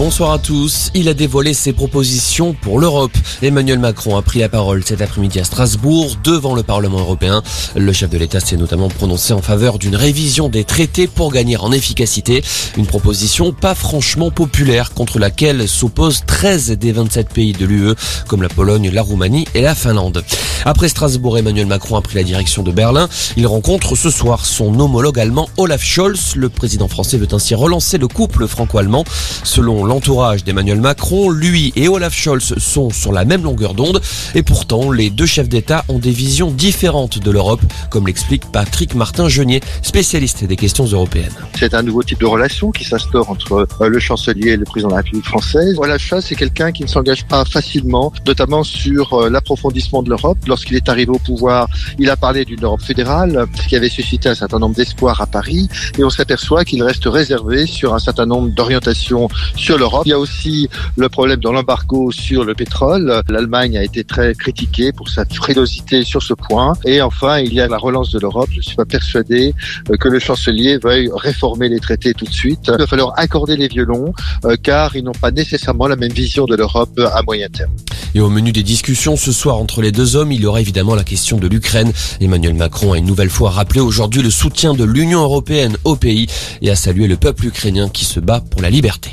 bonsoir à tous. Il a dévoilé ses propositions pour l'Europe. Emmanuel Macron a pris la parole cet après-midi à Strasbourg devant le Parlement européen. Le chef de l'État s'est notamment prononcé en faveur d'une révision des traités pour gagner en efficacité. Une proposition pas franchement populaire contre laquelle s'opposent 13 des 27 pays de l'UE comme la Pologne, la Roumanie et la Finlande. Après Strasbourg, Emmanuel Macron a pris la direction de Berlin. Il rencontre ce soir son homologue allemand Olaf Scholz. Le président français veut ainsi relancer le couple franco-allemand. Selon l'entourage d'Emmanuel Macron, lui et Olaf Scholz sont sur la même longueur d'onde. Et pourtant, les deux chefs d'État ont des visions différentes de l'Europe, comme l'explique Patrick Martin-Genier, spécialiste des questions européennes. C'est un nouveau type de relation qui s'instaure entre euh, le chancelier et le président de la République française. Olaf Scholz, c'est quelqu'un qui ne s'engage pas facilement, notamment sur euh, l'approfondissement de l'Europe. Lorsqu'il est arrivé au pouvoir, il a parlé d'une Europe fédérale, ce qui avait suscité un certain nombre d'espoirs à Paris. Et on s'aperçoit qu'il reste réservé sur un certain nombre d'orientations sur l'Europe. Il y a aussi le problème dans l'embargo sur le pétrole. L'Allemagne a été très critiquée pour sa frilosité sur ce point. Et enfin, il y a la relance de l'Europe. Je ne suis pas persuadé euh, que le chancelier veuille réformer les traités tout de suite. Il va falloir accorder les violons euh, car ils n'ont pas nécessairement la même vision de l'Europe à moyen terme. Et au menu des discussions ce soir entre les deux hommes, il y aura évidemment la question de l'Ukraine. Emmanuel Macron a une nouvelle fois rappelé aujourd'hui le soutien de l'Union européenne au pays et a salué le peuple ukrainien qui se bat pour la liberté.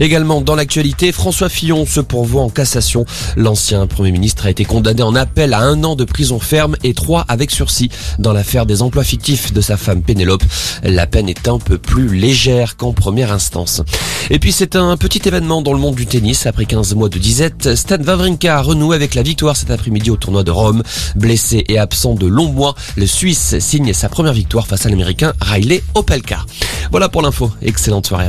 Également dans l'actualité, François Fillon se pourvoit en cassation. L'ancien Premier ministre a été condamné en appel à un an de prison ferme et trois avec sursis dans l'affaire des emplois fictifs de sa femme Pénélope. La peine est un peu plus légère qu'en première instance. Et puis c'est un petit événement dans le monde du tennis. Après 15 mois de disette, Stan Wawrinka a renoué avec la victoire cet après-midi au tournoi de Rome. Blessé et absent de longs mois, le Suisse signe sa première victoire face à l'Américain Riley Opelka. Voilà pour l'info. Excellente soirée à vous.